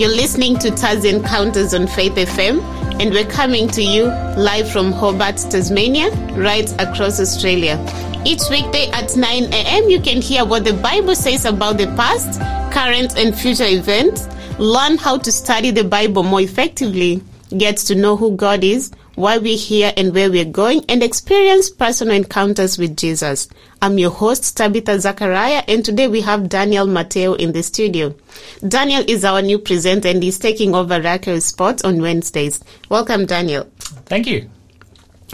You're listening to Taz Encounters on Faith FM, and we're coming to you live from Hobart, Tasmania, right across Australia. Each weekday at 9 a.m., you can hear what the Bible says about the past, current, and future events. Learn how to study the Bible more effectively, get to know who God is, why we're here and where we're going, and experience personal encounters with Jesus. I'm your host, Tabitha Zachariah, and today we have Daniel Matteo in the studio. Daniel is our new presenter and he's taking over Raquel's spot on Wednesdays. Welcome, Daniel. Thank you.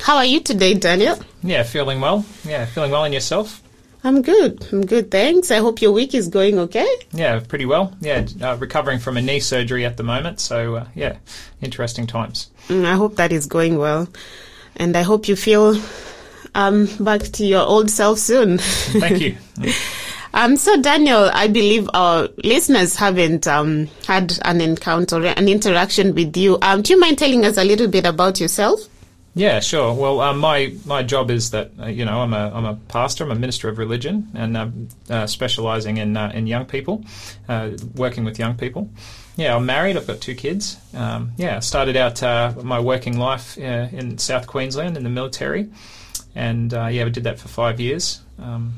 How are you today, Daniel? Yeah, feeling well. Yeah, feeling well in yourself? I'm good. I'm good, thanks. I hope your week is going okay. Yeah, pretty well. Yeah, uh, recovering from a knee surgery at the moment. So, uh, yeah, interesting times. Mm, I hope that is going well. And I hope you feel um, back to your old self soon. Thank you. Um, so, Daniel, I believe our listeners haven't um, had an encounter, an interaction with you. Um, do you mind telling us a little bit about yourself? Yeah, sure. Well, uh, my my job is that uh, you know I'm a I'm a pastor, I'm a minister of religion, and I'm uh, specialising in uh, in young people, uh, working with young people. Yeah, I'm married. I've got two kids. Um, yeah, I started out my working life in South Queensland in the military, and yeah, I did that for five years. Um,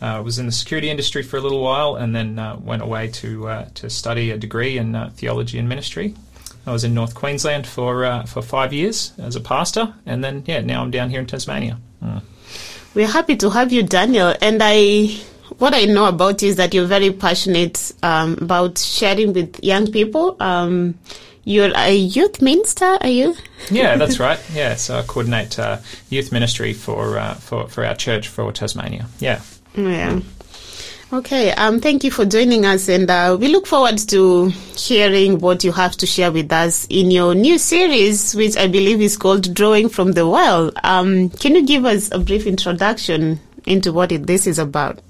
uh, was in the security industry for a little while, and then went away to to study a degree in theology and ministry. I was in North Queensland for uh, for five years as a pastor, and then yeah, now I'm down here in Tasmania. Mm. We're happy to have you, Daniel. And I, what I know about you is that you're very passionate um, about sharing with young people. Um, you're a youth minister, are you? yeah, that's right. Yeah, so I coordinate uh, youth ministry for uh, for for our church for Tasmania. Yeah. Yeah. Okay, um, thank you for joining us, and uh, we look forward to hearing what you have to share with us in your new series, which I believe is called Drawing from the Well. Um, can you give us a brief introduction into what it, this is about?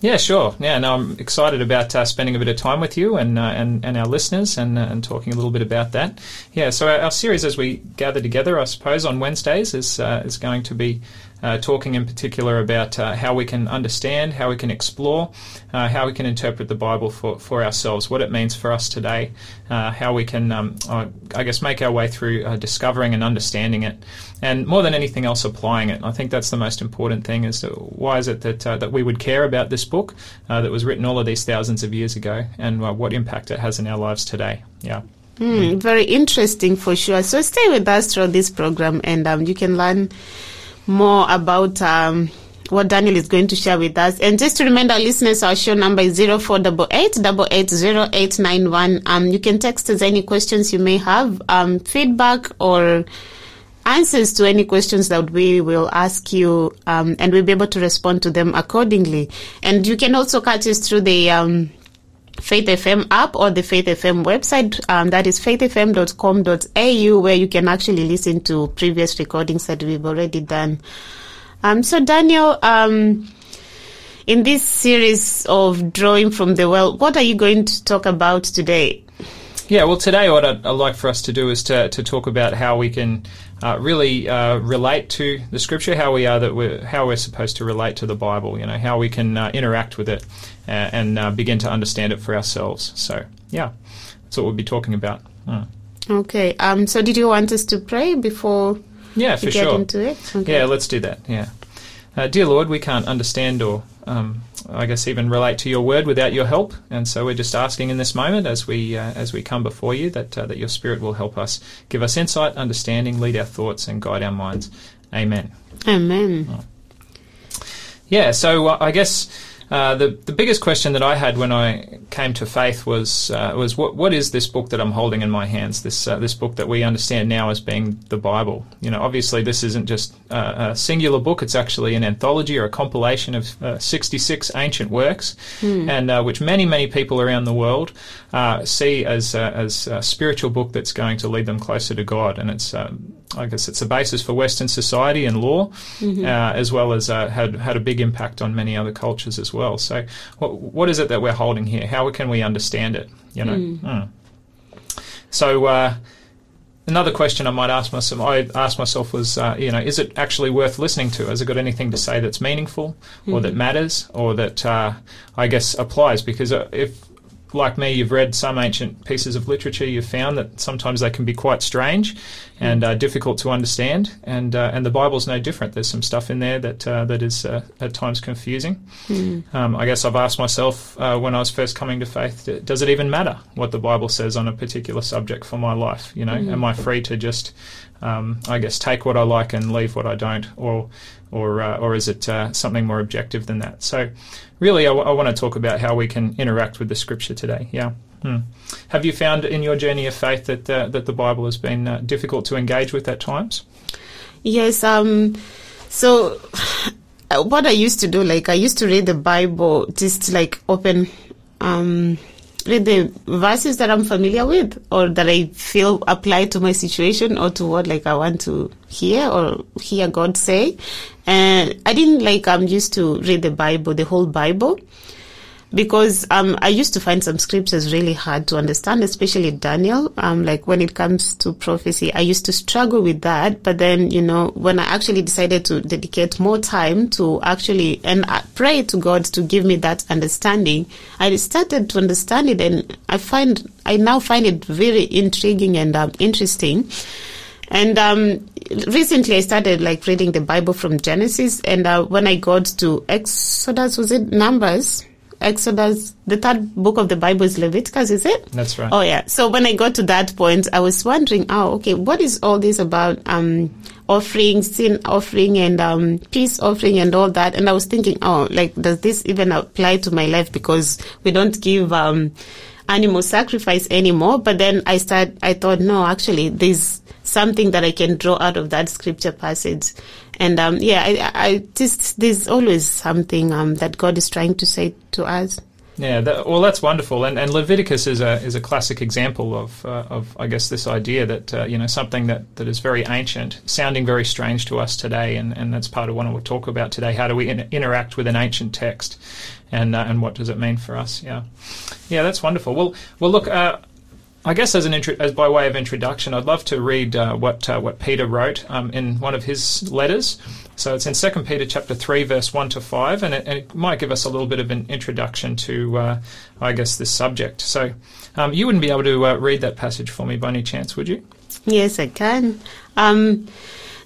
Yeah, sure. Yeah, no, I'm excited about uh, spending a bit of time with you and uh, and, and our listeners and uh, and talking a little bit about that. Yeah, so our, our, series as we gather together, I suppose, on Wednesdays is uh, is going to be uh, talking in particular about uh, how we can understand, how we can explore, uh, how we can interpret the Bible for, for ourselves, what it means for us today, uh, how we can, um, I guess, make our way through uh, discovering and understanding it, and more than anything else, applying it. I think that's the most important thing. Is why is it that uh, that we would care about this book that was written all of these thousands of years ago, and what impact it has in our lives today? Yeah. Mm, very interesting for sure. So stay with us through this program, and um, you can learn more about um, what Daniel is going to share with us. And just to remind our listeners, our show number is 0488 Um, you can text us any questions you may have, um, feedback or answers to any questions that we will ask you, um, and we'll be able to respond to them accordingly. And you can also catch us through the um, Faith FM app or the Faith FM website. Um, that is faithfm.com.au, where you can actually listen to previous recordings that we've already done. Um, so, Daniel, um, in this series of drawing from the well, what are you going to talk about today? Yeah, well, today what I'd, I'd, like for us to do is to, to talk about how we can uh, really uh, relate to the Scripture, how we are that we're how we're supposed to relate to the Bible. You know, how we can uh, interact with it uh, and uh, begin to understand it for ourselves. So, yeah, that's what we'll be talking about. Mm. Okay. Um. So, did you want us to pray before? Yeah, for get sure. Into it? Okay. Yeah, let's do that. Yeah. Uh, dear Lord, we can't understand or um, I guess even relate to your word without your help. And so we're just asking in this moment, as we uh, as we come before you, that uh, that your Spirit will help us, give us insight, understanding, lead our thoughts, and guide our minds. Amen. Amen. Oh. Yeah. So uh, I guess uh, the the biggest question that I had when I came to faith was uh, was what what is this book that I'm holding in my hands? This uh, this book that we understand now as being the Bible. You know, obviously this isn't just a singular book; it's actually an anthology or a compilation of uh, 66 ancient works, mm. and uh, which many many people around the world see as as a spiritual book that's going to lead them closer to God. And it's um, I guess it's a basis for Western society and law, mm-hmm. as well as had had a big impact on many other cultures as well. So, what, what is it that we're holding here? How can we understand it? You know. Mm. Mm. So. Uh, another question I might ask myself, I asked myself was, uh, you know, is it actually worth listening to? Has it got anything to say that's meaningful, or mm. that matters, or that uh, I guess applies? Because uh, if like me, you've read some ancient pieces of literature, you've found that sometimes they can be quite strange and uh, difficult to understand. And uh, and the Bible's no different. There's some stuff in there that uh, that is uh, at times confusing. Mm. Um, I guess I've asked myself uh, when I was first coming to faith, does it even matter what the Bible says on a particular subject for my life? You know, am I free to just, um, I guess, take what I like and leave what I don't, or or uh, or is it uh, something more objective than that? So, really, I, w- I want to talk about how we can interact with the Scripture today. Yeah. Hmm. Have you found in your journey of faith that uh, that the Bible has been uh, difficult to engage with at times? Yes. Um. So, what I used to do, like, I used to read the Bible, just like open, um, read the verses that I'm familiar with, or that I feel apply to my situation, or to what like I want to hear or hear God say. And I didn't like I'm used to read the Bible, the whole Bible because um, I used to find some scriptures really hard to understand, especially Daniel. Um, like when it comes to prophecy, I used to struggle with that. But then, you know, when I actually decided to dedicate more time to actually and I pray to God to give me that understanding, I started to understand it, and I find I now find it very intriguing and um, interesting. And um, recently, I started like reading the Bible from Genesis, and uh, when I got to Exodus, was it Numbers? Exodus, the third book of the Bible is Leviticus, is it? That's right. Oh yeah. So when I got to that point, I was wondering, oh, okay, what is all this about? Um, offering, sin offering, and um, peace offering, and all that. And I was thinking, oh, like, does this even apply to my life? Because we don't give um, animal sacrifice anymore. But then I start, I thought, no, actually, there's something that I can draw out of that scripture passage. And um, yeah, I, I just there's always something um, that God is trying to say to us. Yeah, that, well, that's wonderful, and, and Leviticus is a is a classic example of uh, of I guess this idea that uh, you know something that, that is very ancient, sounding very strange to us today, and, and that's part of what I will talk about today. How do we in, interact with an ancient text, and uh, and what does it mean for us? Yeah, yeah, that's wonderful. Well, well, look. I guess as an intro, as by way of introduction, I'd love to read uh, what uh, what Peter wrote um, in one of his letters. So it's in Second Peter chapter three, verse one to five, and it, and it, might give us a little bit of an introduction to, uh, I guess, this subject. So um, you wouldn't be able to uh, read that passage for me by any chance, would you? Yes, I can. Um,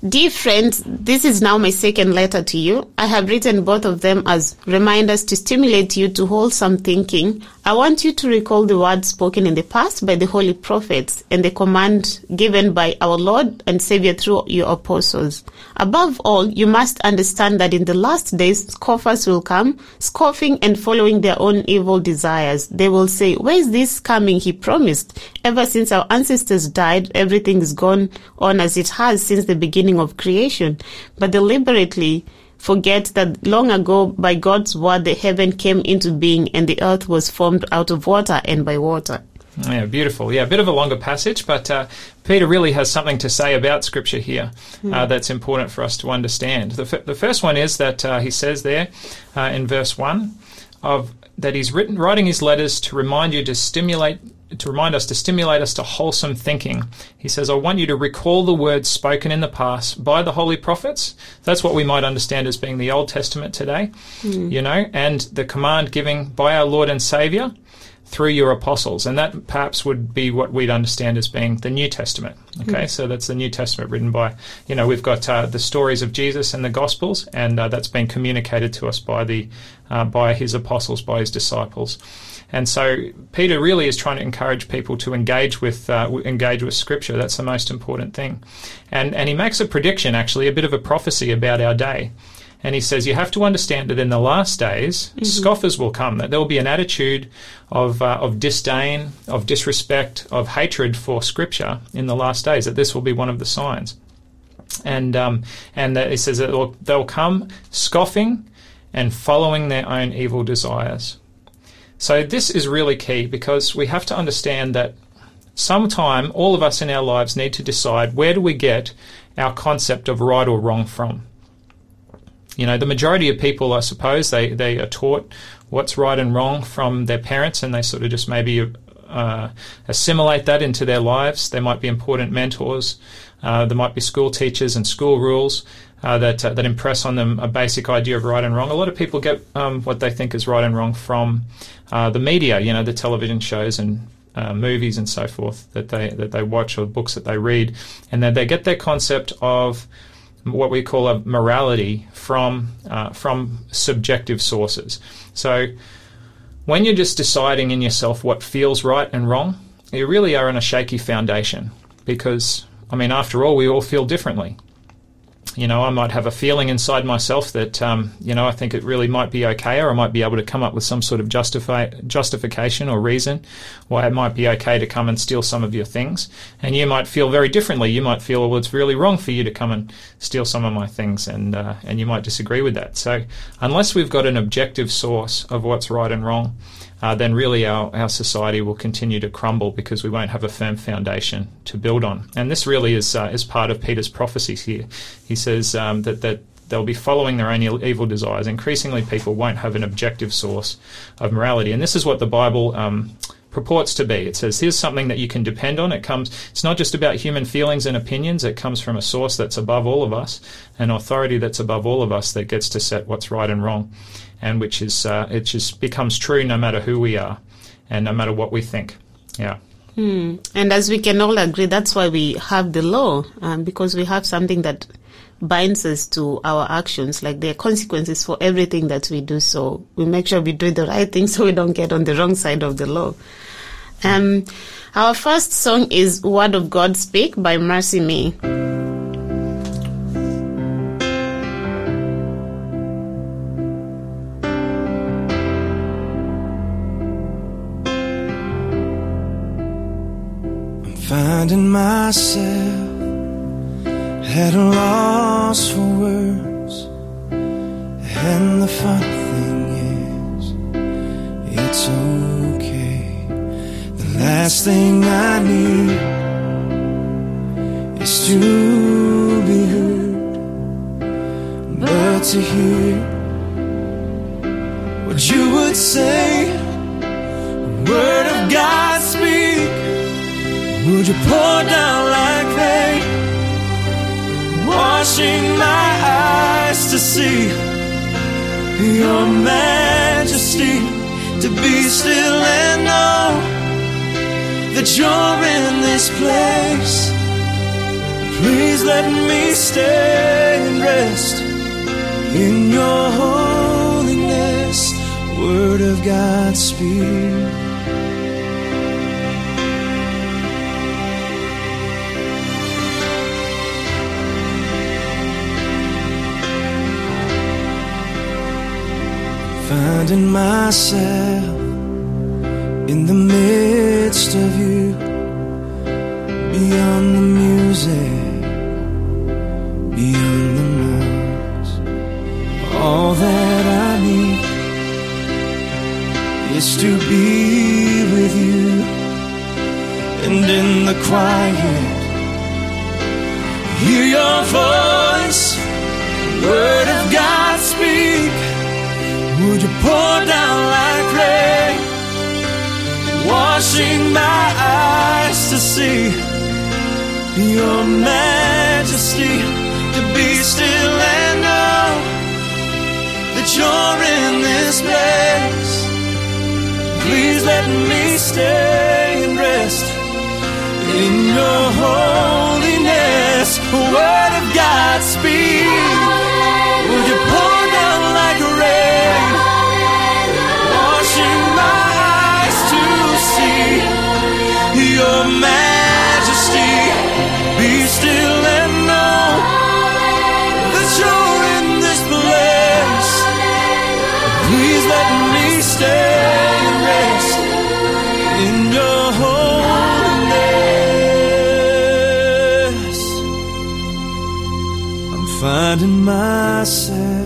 Dear friends, this is now my second letter to you. I have written both of them as reminders to stimulate you to wholesome thinking. I want you to recall the words spoken in the past by the holy prophets and the command given by our Lord and Savior through your apostles. Above all, you must understand that in the last days, scoffers will come, scoffing and following their own evil desires. They will say, Where is this coming he promised? Ever since our ancestors died, everything is gone on as it has since the beginning of creation, but deliberately forget that long ago by God's word the heaven came into being and the earth was formed out of water and by water. Yeah, beautiful. Yeah, a bit of a longer passage, but uh, Peter really has something to say about Scripture here uh, that's important for us to understand. The, f- the first one is that uh, he says there uh, in verse 1 of that he's written, writing his letters to remind you to stimulate to remind us to stimulate us to wholesome thinking. He says, I want you to recall the words spoken in the past by the holy prophets. That's what we might understand as being the Old Testament today, you know, and the command given by our Lord and Savior through your apostles. And that perhaps would be what we'd understand as being the New Testament. Okay, so that's the New Testament written by, you know, we've got uh, the stories of Jesus and the Gospels, and uh, that's been communicated to us by the uh, by his apostles, by his disciples. And so Peter really is trying to encourage people to engage with uh, engage with Scripture. That's the most important thing. And and he makes a prediction, actually, a bit of a prophecy about our day. And he says you have to understand that in the last days, scoffers will come. That there will be an attitude of uh, of disdain, of disrespect, of hatred for Scripture in the last days. That this will be one of the signs. And um, and that he says that they'll, they'll come scoffing and following their own evil desires. So this is really key because we have to understand that sometime all of us in our lives need to decide where do we get our concept of right or wrong from. You know, the majority of people, I suppose, they, they are taught what's right and wrong from their parents, and they sort of just maybe uh, assimilate that into their lives. There might be important mentors. Uh, there might be school teachers and school rules uh, that uh, that impress on them a basic idea of right and wrong. A lot of people get um, what they think is right and wrong from uh, the media, you know, the television shows and uh, movies and so forth that they that they watch or books that they read, and then they get their concept of what we call a morality from uh, from subjective sources. So when you're just deciding in yourself what feels right and wrong, you really are on a shaky foundation because I mean, after all, we all feel differently you know, I might have a feeling inside myself that, um, you know, I think it really might be okay, or I might be able to come up with some sort of justify, justification or reason why it might be okay to come and steal some of your things. And you might feel very differently. You might feel, well, it's really wrong for you to come and steal some of my things, and uh, and you might disagree with that. So, unless we've got an objective source of what's right and wrong, uh, then really our, our society will continue to crumble because we won't have a firm foundation to build on. And this really is uh, is part of Peter's prophecies here. He says um, that that they'll be following their own evil desires. Increasingly, people won't have an objective source of morality, and this is what the Bible. Um, purports to be. It says here's something that you can depend on. It comes. It's not just about human feelings and opinions. It comes from a source that's above all of us, an authority that's above all of us that gets to set what's right and wrong and which is uh, it just becomes true no matter who we are and no matter what we think. Yeah. Hmm. And as we can all agree, that's why we have the law, um, because we have something that binds us to our actions. Like there are consequences for everything that we do. So we make sure we do the right thing so we don't get on the wrong side of the law. Um, our first song is Word of God Speak by MercyMe. I'm finding myself at a loss for words. And the funny thing is, it's okay. Last thing I need is to be heard, but to hear what you would say. Word of God speak. Would you pour down like rain, washing my eyes to see your majesty, to be still and know that you're in this place. Please let me stay and rest in your holiness. Word of God, speak. finding myself in the midst of you, beyond the music, beyond the noise. All that I need is to be with you, and in the quiet, hear your voice, word of God speak. Would you pour down like rain, washing my eyes to see your majesty, to be still and know that you're in this place. Please let me stay and rest in your holiness. Word of God, speak. Your majesty. Be still and know that you're in this place. Please let me stay and rest in your holiness. I'm finding myself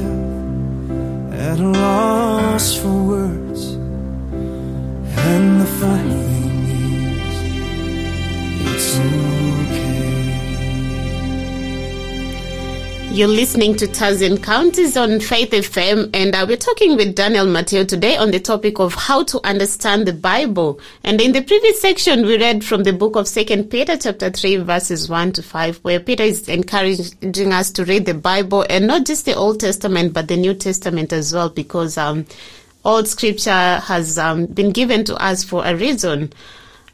You're listening to Taz Encounters on Faith FM, and uh, we're talking with Daniel Matteo today on the topic of how to understand the Bible. And in the previous section, we read from the book of Second Peter, chapter three, verses one to five, where Peter is encouraging us to read the Bible and not just the Old Testament, but the New Testament as well, because um, all Scripture has um, been given to us for a reason.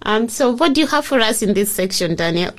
Um, so, what do you have for us in this section, Daniel?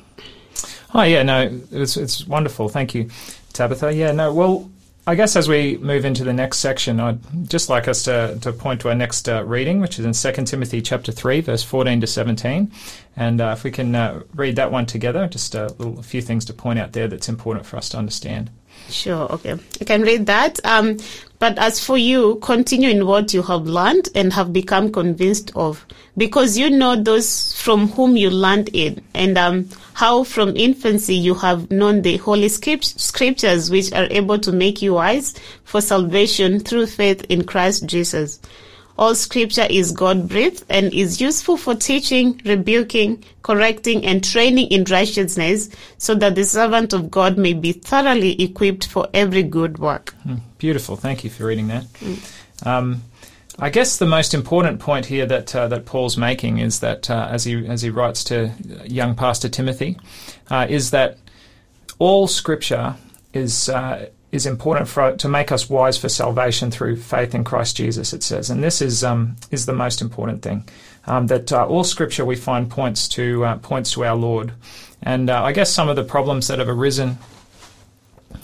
Oh yeah, no, it's it's wonderful. Thank you. Tabitha. Yeah, no, well, I guess as we move into the next section, I'd just like us to, to point to our next uh, reading, which is in 2 Timothy chapter 3, verse 14 to 17. And uh, if we can uh, read that one together, just a, little, a few things to point out there that's important for us to understand. Sure, okay. I can read that. Um, but as for you, continue in what you have learned and have become convinced of, because you know those from whom you learned it, and um, how from infancy you have known the holy scriptures, which are able to make you wise for salvation through faith in Christ Jesus. All scripture is God breathed and is useful for teaching, rebuking, correcting, and training in righteousness, so that the servant of God may be thoroughly equipped for every good work. Mm, beautiful. Thank you for reading that. Mm. Um, I guess the most important point here that uh, that Paul's making is that uh, as he as he writes to young Pastor Timothy, uh, is that all Scripture is uh, is important for to make us wise for salvation through faith in Christ Jesus. It says, and this is um, is the most important thing. Um, that uh, all Scripture we find points to uh, points to our Lord, and I guess some of the problems that have arisen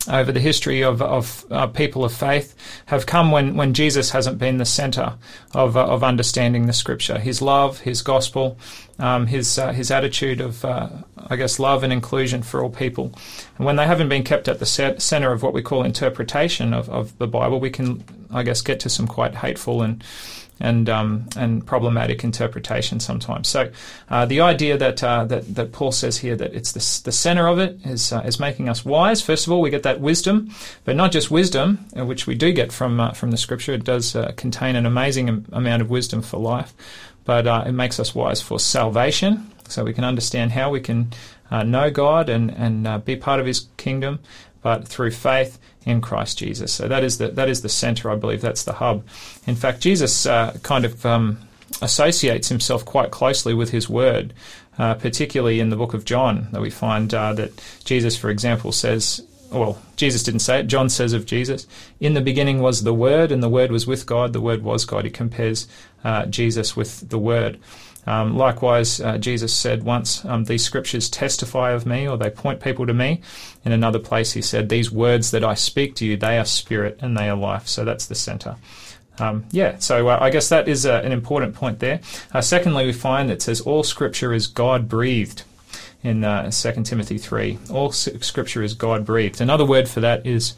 over the history of, of uh, people of faith have come when, when Jesus hasn't been the center of, uh, of understanding the scripture. His love, his gospel, um, his, uh, his attitude of, uh, I guess, love and inclusion for all people. And when they haven't been kept at the center of what we call interpretation of, of the Bible, we can, I guess, get to some quite hateful and and um, and problematic interpretation sometimes. So uh, the idea that, uh, that that Paul says here that it's the, the center of it is uh, is making us wise. First of all, we get that wisdom, but not just wisdom, uh, which we do get from uh, from the Scripture. It does uh, contain an amazing amount of wisdom for life, but it makes us wise for salvation, so we can understand how we can know God and and be part of His kingdom, but through faith in Christ Jesus. So that is the that is the center. I believe that's the hub. In fact, Jesus uh, kind of um, associates himself quite closely with His Word, uh, particularly in the book of John, that we find uh, that Jesus, for example, says. Well, Jesus didn't say it. John says of Jesus, "In the beginning was the Word, and the Word was with God. The Word was God." He compares uh, Jesus with the Word. Um, likewise, uh, Jesus said once, um, These scriptures testify of me, or they point people to me. In another place, he said, These words that I speak to you, they are spirit and they are life. So that's the center. Um, yeah, so uh, I guess that is uh, an important point there. Uh, secondly, we find that it says, All scripture is God breathed in uh, 2 Timothy 3. All scripture is God breathed. Another word for that is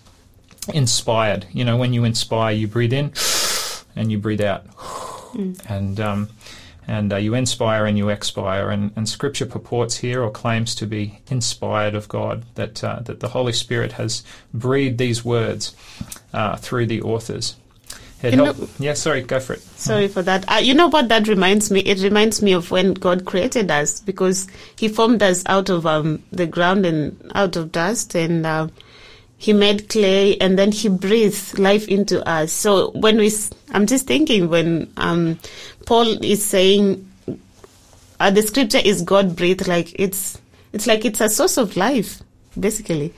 inspired. You know, when you inspire, you breathe in and you breathe out. Mm. And um, and uh, you inspire and you expire. And, and, Scripture purports here or claims to be inspired of God, that uh, that the Holy Spirit has breathed these words uh, through the authors. It know, yeah, sorry, go for it. Sorry for that. Uh, you know what that reminds me? It reminds me of when God created us because He formed us out of um, the ground and out of dust and uh, he made clay and then he breathed life into us. So when we, I'm just thinking when um, Paul is saying uh, the scripture is God breathed, like it's it's like it's a source of life, basically.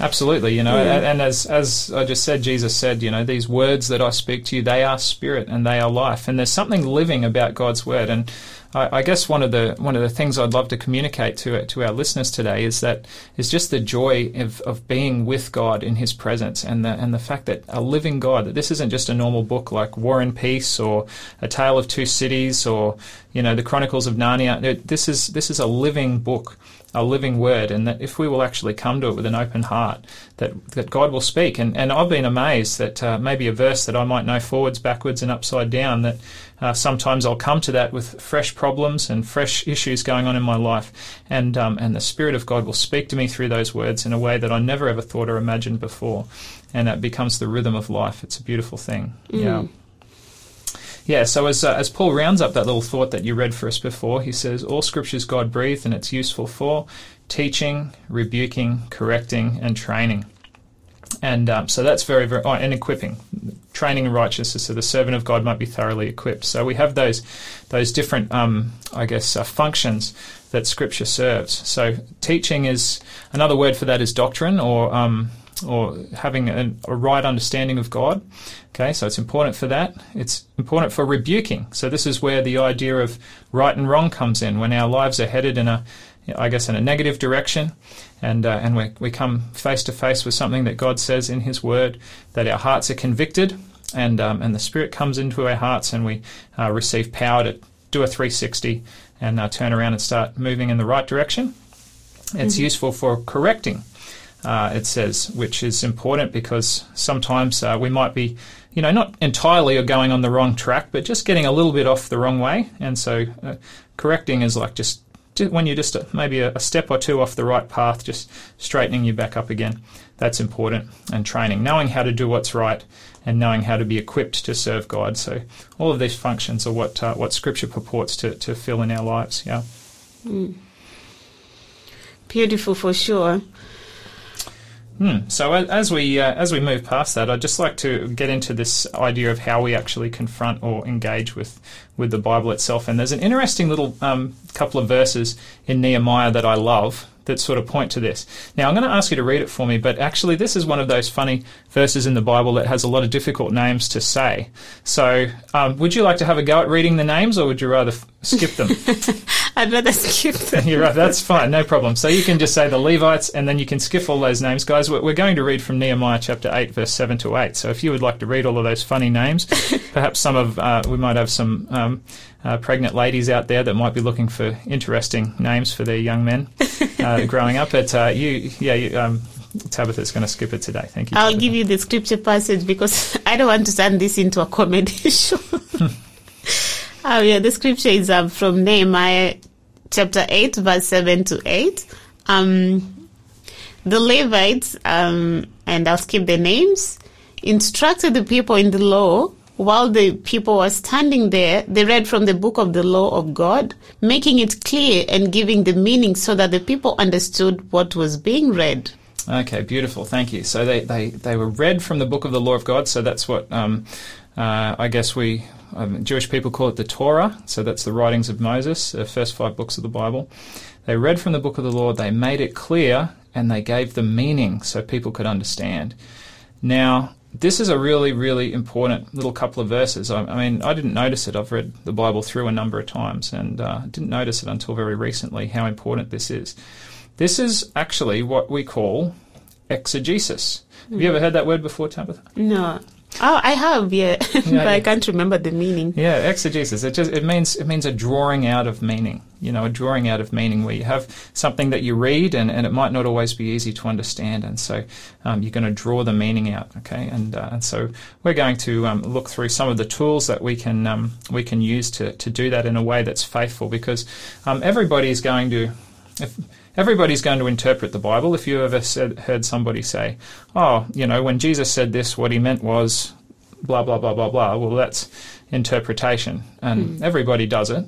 Absolutely, you know, yeah. and as as I just said, Jesus said, you know, these words that I speak to you, they are spirit and they are life, and there's something living about God's word, and I, I, guess one of the one of the things I'd love to communicate to to our listeners today is that is just the joy of, of being with God in His presence, and the and the fact that a living God that this isn't just a normal book like War and Peace or A Tale of Two Cities or you know the Chronicles of Narnia. This is this is a living book a living word, and that if we will actually come to it with an open heart, that, that God will speak. And, and I've been amazed that uh, maybe a verse that I might know forwards, backwards, and upside down, that uh, sometimes I'll come to that with fresh problems and fresh issues going on in my life, and um, and the Spirit of God will speak to me through those words in a way that I never ever thought or imagined before, and that becomes the rhythm of life. It's a beautiful thing. Mm. Yeah. Yeah, so as, uh, as Paul rounds up that little thought that you read for us before, he says, All scripture is God breathed and it's useful for teaching, rebuking, correcting, and training. And um, so that's very, very, oh, and equipping, training in righteousness, so the servant of God might be thoroughly equipped. So we have those, those different, um, I guess, uh, functions that Scripture serves. So teaching is another word for that is doctrine, or um, or having a, a, right understanding of God. Okay, so it's important for that. It's important for rebuking. So this is where the idea of right and wrong comes in. When our lives are headed in a, I guess, in a negative direction, and uh, and we we come face to face with something that God says in His Word, that our hearts are convicted, and um, and the Spirit comes into our hearts, and we uh, receive power to do a 360 and uh, turn around and start moving in the right direction. It's mm-hmm. useful for correcting uh, it says, which is important because sometimes uh, we might be, you know, not entirely going on the wrong track, but just getting a little bit off the wrong way. And so uh, correcting is like just, when you're just a, maybe a, a, step or two off the right path, just straightening you back up again. That's important. And training, knowing how to do what's right and knowing how to be equipped to serve God. So all of these functions are what uh, what Scripture purports to, to fill in our lives. Yeah. Mm. Beautiful for sure. Hmm. So as we uh, as we move past that, I'd just like to get into this idea of how we actually confront or engage with with the Bible itself. And there's an interesting little um, couple of verses in Nehemiah that I love that sort of point to this. Now, I'm going to ask you to read it for me, but actually, this is one of those funny verses in the Bible that has a lot of difficult names to say. So, um, would you like to have a go at reading the names, or would you rather f- skip them? I'd rather skip. You're right, that's fine, no problem. So, you can just say the Levites, and then you can skip all those names. Guys, we're going to read from Nehemiah chapter 8, verse 7 to 8. So, if you would like to read all of those funny names, perhaps some of, uh, we might have some. Um, uh, pregnant ladies out there that might be looking for interesting names for their young men uh, growing up. But uh, you, yeah, you, um, Tabitha's going to skip it today. Thank you. I'll Tabitha. give you the scripture passage because I don't want to turn this into a comedy show. Oh yeah, the scripture is um, from Nehemiah chapter eight, verse seven to eight. Um, the Levites, um, and I'll skip the names, instructed the people in the law while the people were standing there, they read from the book of the law of God, making it clear and giving the meaning so that the people understood what was being read. Okay, beautiful. Thank you. So they, they, they were read from the book of the law of God. So that's what um, uh, I guess we um, Jewish people call it the Torah. So that's the writings of Moses, the first five books of the Bible. They read from the book of the Lord, They made it clear and they gave the meaning so people could understand. Now, this is a really, really important little couple of verses. I, I, mean, I didn't notice it. I've read the Bible through a number of times and uh, didn't notice it until very recently how important this is. This is actually what we call exegesis. Have you ever heard that word before, Tabitha? No. Oh, I have, yeah, yeah but. I can't remember the meaning. Yeah, exegesis. It just it means it means a drawing out of meaning. You know, a drawing out of meaning where you have something that you read and, and it might not always be easy to understand, and so um, you're going to draw the meaning out. Okay, and uh, and so we're going to um, look through some of the tools that we can um, we can use to to do that in a way that's faithful because um, everybody is going to. If, everybody's going to interpret the Bible. If you ever said, heard somebody say, oh, you know, when Jesus said this, what he meant was blah, blah, blah, blah, blah, well, that's interpretation. And mm. everybody does it.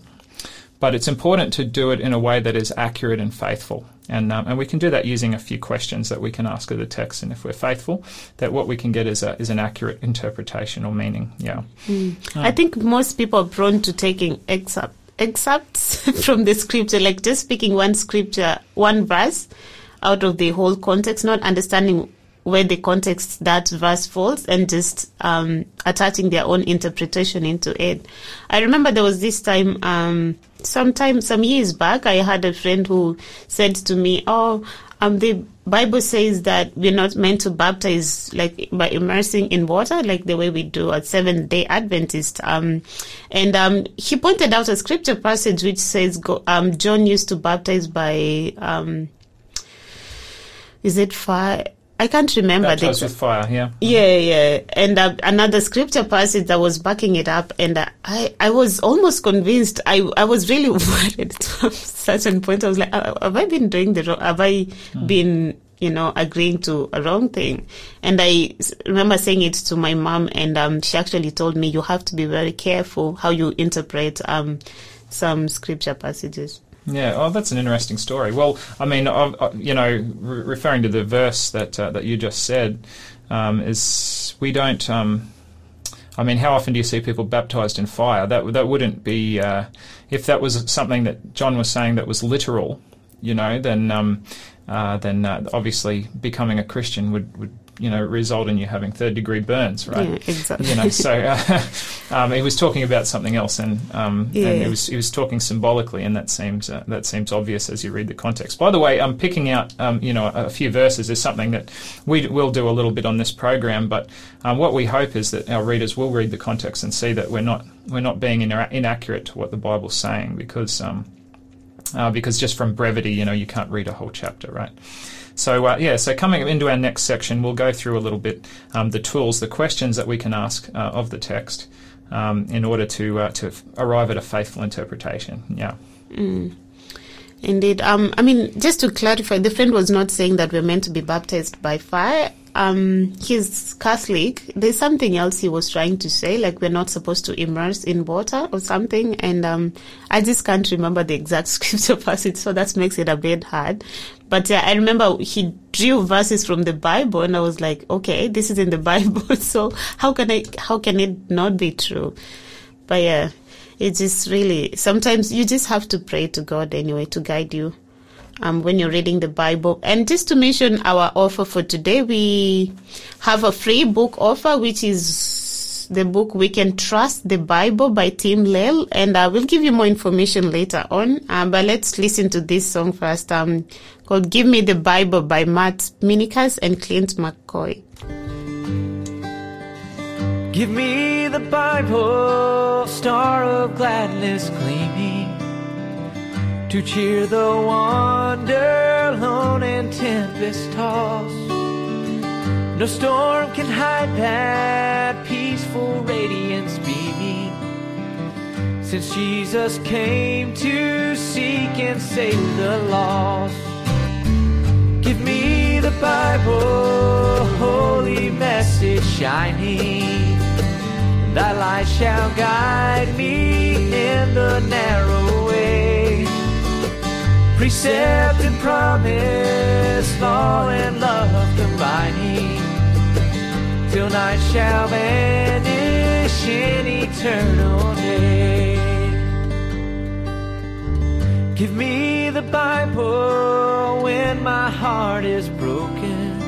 But it's important to do it in a way that is accurate and faithful. And, um, and we can do that using a few questions that we can ask of the text. And if we're faithful, that what we can get is, a, is an accurate interpretation or meaning. Yeah. Mm. Um, I think most people are prone to taking excerpt, excerpts from the scripture, like just picking one scripture, one verse out of the whole context, not understanding where the context that verse falls and just um, attaching their own interpretation into it. I remember there was this time, um, sometime, some years back, I had a friend who said to me, Oh, um, the Bible says that we're not meant to baptize like by immersing in water, like the way we do at Seventh Day Adventist. Um, and um, he pointed out a scripture passage which says go, um, John used to baptize by um, is it fire? I can't remember. Baptized the, with fire, yeah. Yeah, yeah. And uh, another scripture passage that was backing it up, and uh, I, I was almost convinced. I, I was really worried to a certain point. I was like, uh, have I been doing the wrong? Have I hmm. been, you know, agreeing to a wrong thing? And I remember saying it to my mom, and um, she actually told me, you have to be very careful how you interpret um, some scripture passages. Yeah, oh, that's an interesting story. Well, I mean, I, I, you know, re- referring to the verse that uh, that you just said, um, is we don't. Um, I mean, how often do you see people baptized in fire? That that wouldn't be uh, if that was something that John was saying that was literal. You know, then um, uh, then uh, obviously becoming a Christian would, would you know result in you having third degree burns, right? Yeah, exactly. You know, so uh, um, he was talking about something else, and um, Yeah. and he was he was talking symbolically, and that seems uh, that seems obvious as you read the context. By the way, I'm picking out um, you know a, a few verses is something that we will do a little bit on this program, but um, what we hope is that our readers will read the context and see that we're not we're not being ina- inaccurate to what the Bible's saying, because um, uh, because just from brevity, you know, you can't read a whole chapter, right? So uh, yeah, so coming into our next section, we'll go through a little bit um, the tools, the questions that we can ask uh, of the text um, in order to uh, to arrive at a faithful interpretation. Yeah. Indeed. Um, I mean, just to clarify, the friend was not saying that we're meant to be baptized by fire. Um, he's Catholic. There's something else he was trying to say, like we're not supposed to immerse in water or something. And um, I just can't remember the exact scripture passage, so that makes it a bit hard. But yeah, I remember he drew verses from the Bible, and I was like, okay, this is in the Bible, so how can I, how can it not be true? But yeah, it's just really sometimes you just have to pray to God anyway to guide you um, when you're reading the Bible. And just to mention our offer for today, we have a free book offer, which is the book We Can Trust the Bible by Tim Lell. And I will give you more information later on. Um, but let's listen to this song first um, called Give Me the Bible by Matt Minikas and Clint McCoy. Give me the Bible, star of gladness gleaming, to cheer the wander, lone and tempest tossed. No storm can hide that peaceful radiance beaming, since Jesus came to seek and save the lost. Give me the Bible, holy message shining. Thy light shall guide me in the narrow. Precept and promise, law and love combining. Till night shall vanish in eternal day. Give me the Bible when my heart is broken.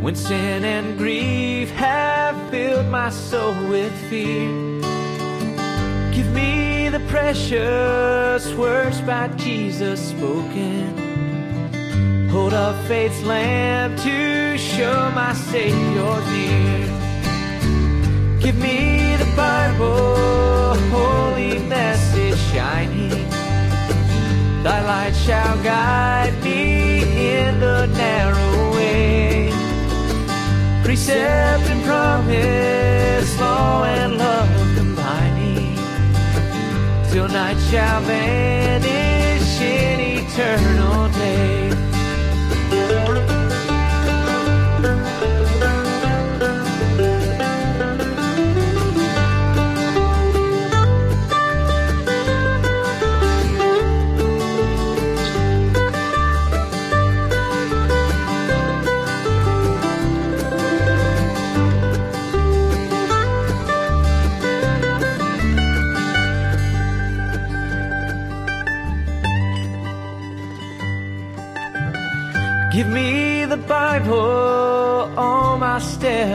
When sin and grief have filled my soul with fear. Give me the precious words by Jesus spoken. Hold up faith's lamp to show my Savior near. Give me the Bible, holy message shining. Thy light shall guide me in the narrow way. Precept and promise, law and love. Till night shall vanish in eternal day.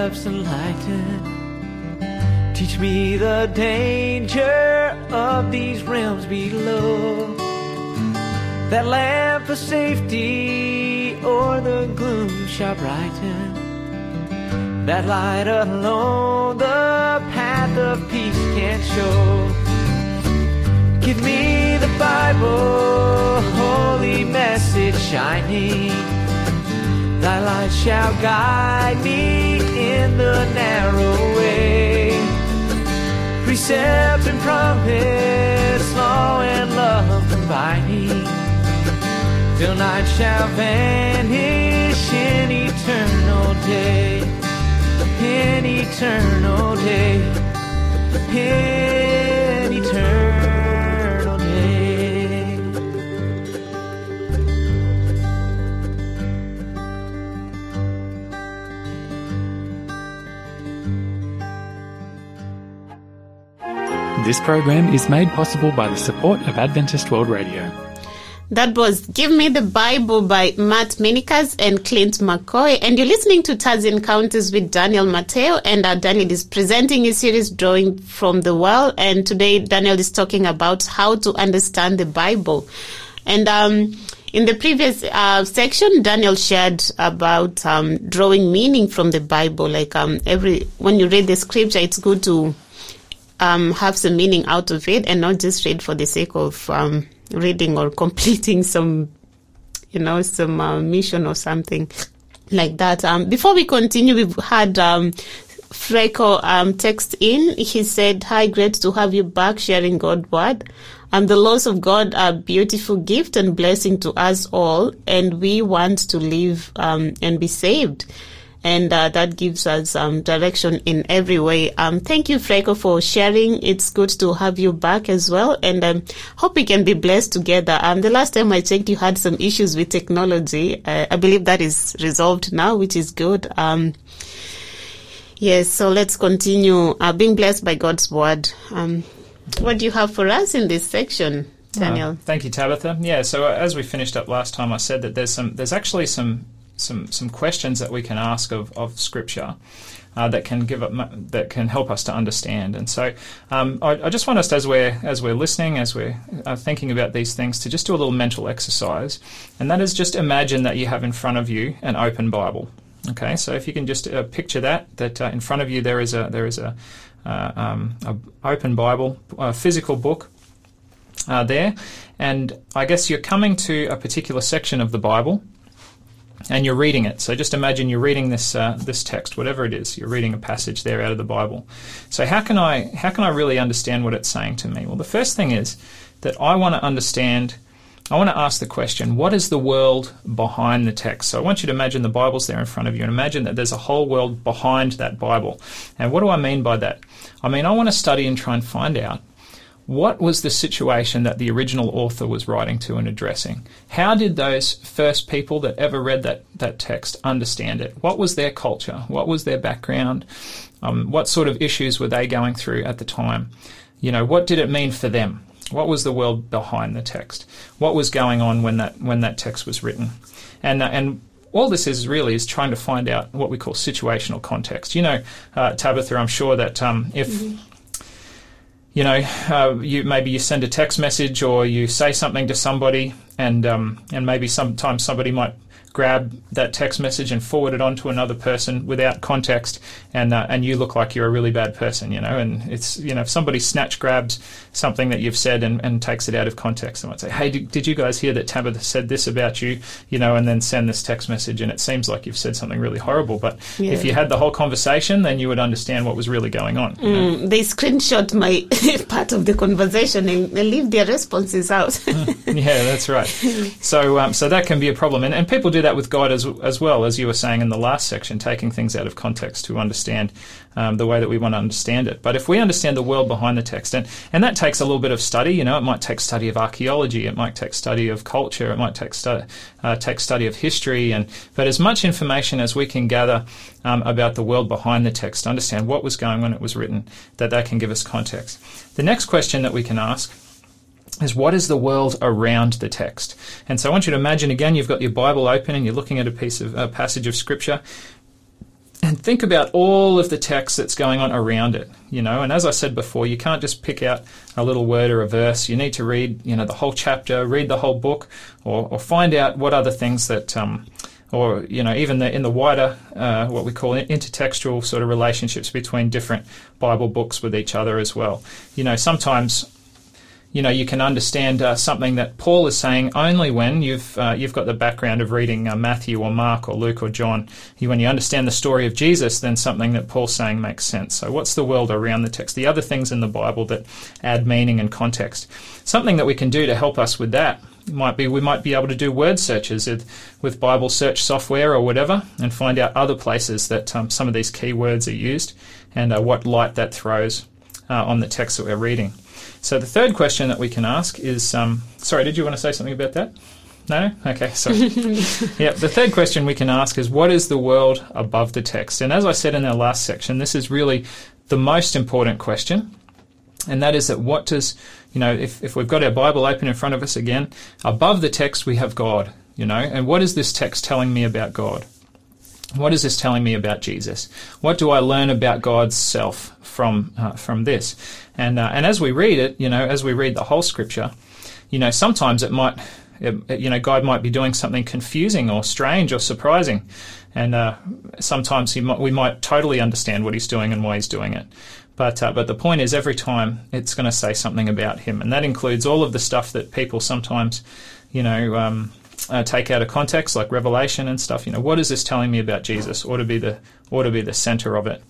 Steps enlighten. Teach me the danger of these realms below. That lamp of safety or the gloom shall brighten. That light alone the path of peace can show. Give me the Bible, holy message shining. Thy light shall guide me in the narrow way. Precept and promise, law and love combining. Till night shall vanish in eternal day. In eternal day. In This program is made possible by the support of Adventist World Radio. That was Give Me the Bible by Matt Minikas and Clint McCoy. And you're listening to Taz Encounters with Daniel Matteo. And uh, Daniel is presenting his series Drawing from the Well. And today Daniel is talking about how to understand the Bible. And um, in the previous uh, section, Daniel shared about um, drawing meaning from the Bible. Like um, every when you read the scripture, it's good to um, have some meaning out of it and not just read for the sake of um, reading or completing some, you know, some uh, mission or something like that. Um, before we continue, we've had um, Freco um, text in. He said, "Hi, great to have you back sharing God's word." Um, the laws of God are beautiful gift and blessing to us all, and we want to live um, and be saved and uh, that gives us um, direction in every way. Um, thank you, Freco, for sharing. It's good to have you back as well, and um, hope we can be blessed together. Um, the last time I checked, you had some issues with technology. Uh, I believe that is resolved now, which is good. Um, yes, so let's continue uh, being blessed by God's word. Um, what do you have for us in this section? Daniel. Uh, thank you, Tabitha. Yeah, so uh, as we finished up last time, I said that there's some, there's actually some some some questions that we can ask of, of Scripture uh, that can give that can help us to understand. And so, um, I, I, just want us as we're as we're listening, as we're uh, thinking about these things, to just do a little mental exercise, and that is just imagine that you have in front of you an open Bible. Okay, so if you can just uh, picture that that uh, in front of you there is a there is a, uh, um, a open Bible, a physical book. Uh, there, and I guess you're coming to a particular section of the Bible, and you're reading it. So just imagine you're reading this uh, this text, whatever it is. You're reading a passage there out of the Bible. So how can I how can I really understand what it's saying to me? Well, the first thing is that I want to understand. I want to ask the question: What is the world behind the text? So I want you to imagine the Bible's there in front of you, and imagine that there's a whole world behind that Bible. And what do I mean by that? I mean I want to study and try and find out what was the situation that the original author was writing to and addressing? How did those first people that ever read that, that text understand it? What was their culture? What was their background? Um, what sort of issues were they going through at the time? You know, what did it mean for them? What was the world behind the text? What was going on when that when that text was written? And uh, and all this is really is trying to find out what we call situational context. You know, uh, Tabitha, I'm sure that um, if mm-hmm you know, uh, you maybe you send a text message or you say something to somebody, and um, and maybe sometimes somebody might grab that text message and forward it on to another person without context, and uh, and you look like you're a really bad person, you know. And it's you know if somebody snatch grabs something that you've said and, and takes it out of context, and might say, hey, did, did you guys hear that Tabitha said this about you, you know, and then send this text message, and it seems like you've said something really horrible. But yeah. if you had the whole conversation, then you would understand what was really going on. Mm, they screenshot my part of the conversation and leave their responses out. yeah, that's right. So um, so that can be a problem, and, and people do that that with God as, as well, as you were saying in the last section, taking things out of context to understand um, the way that we want to understand it. But if we understand the world behind the text, and, and that takes a little bit of study, you know, it might take study of archaeology, it might take study of culture, it might take, stu- uh, take study of history, and but as much information as we can gather um, about the world behind the text, understand what was going on when it was written, that that can give us context. The next question that we can ask is what is the world around the text? And so I want you to imagine again, you've got your Bible open and you're looking at a piece of a passage of scripture. And think about all of the text that's going on around it, you know. And as I said before, you can't just pick out a little word or a verse. You need to read, you know, the whole chapter, read the whole book, or, or find out what other things that, um, or you know, even the, in the wider, uh, what we call intertextual sort of relationships between different Bible books with each other as well. You know, sometimes you know, you can understand uh, something that Paul is saying only when you've uh, you've got the background of reading uh, Matthew or Mark or Luke or John. You, when you understand the story of Jesus, then something that Paul's saying makes sense. So, what's the world around the text? The other things in the Bible that add meaning and context. Something that we can do to help us with that might be we might be able to do word searches with, with Bible search software or whatever, and find out other places that um, some of these keywords are used and uh, what light that throws uh, on the text that we're reading. So the third question that we can ask is, um, sorry, did you want to say something about that? No? Okay, sorry. yeah, the third question we can ask is, what is the world above the text? And as I said in our last section, this is really the most important question. And that is that what does, you know, if, if we've got our Bible open in front of us again, above the text we have God, you know, and what is this text telling me about God? What is this telling me about Jesus? What do I learn about God's self from uh, from this? And uh, and as we read it, you know, as we read the whole Scripture, you know, sometimes it might, it, you know, God might be doing something confusing or strange or surprising, and uh, sometimes he might, we might totally understand what He's doing and why He's doing it. But uh, but the point is, every time it's going to say something about Him, and that includes all of the stuff that people sometimes, you know. Um, uh, take out of context, like Revelation and stuff. You know, what is this telling me about Jesus? Ought to be the ought to be the center of it,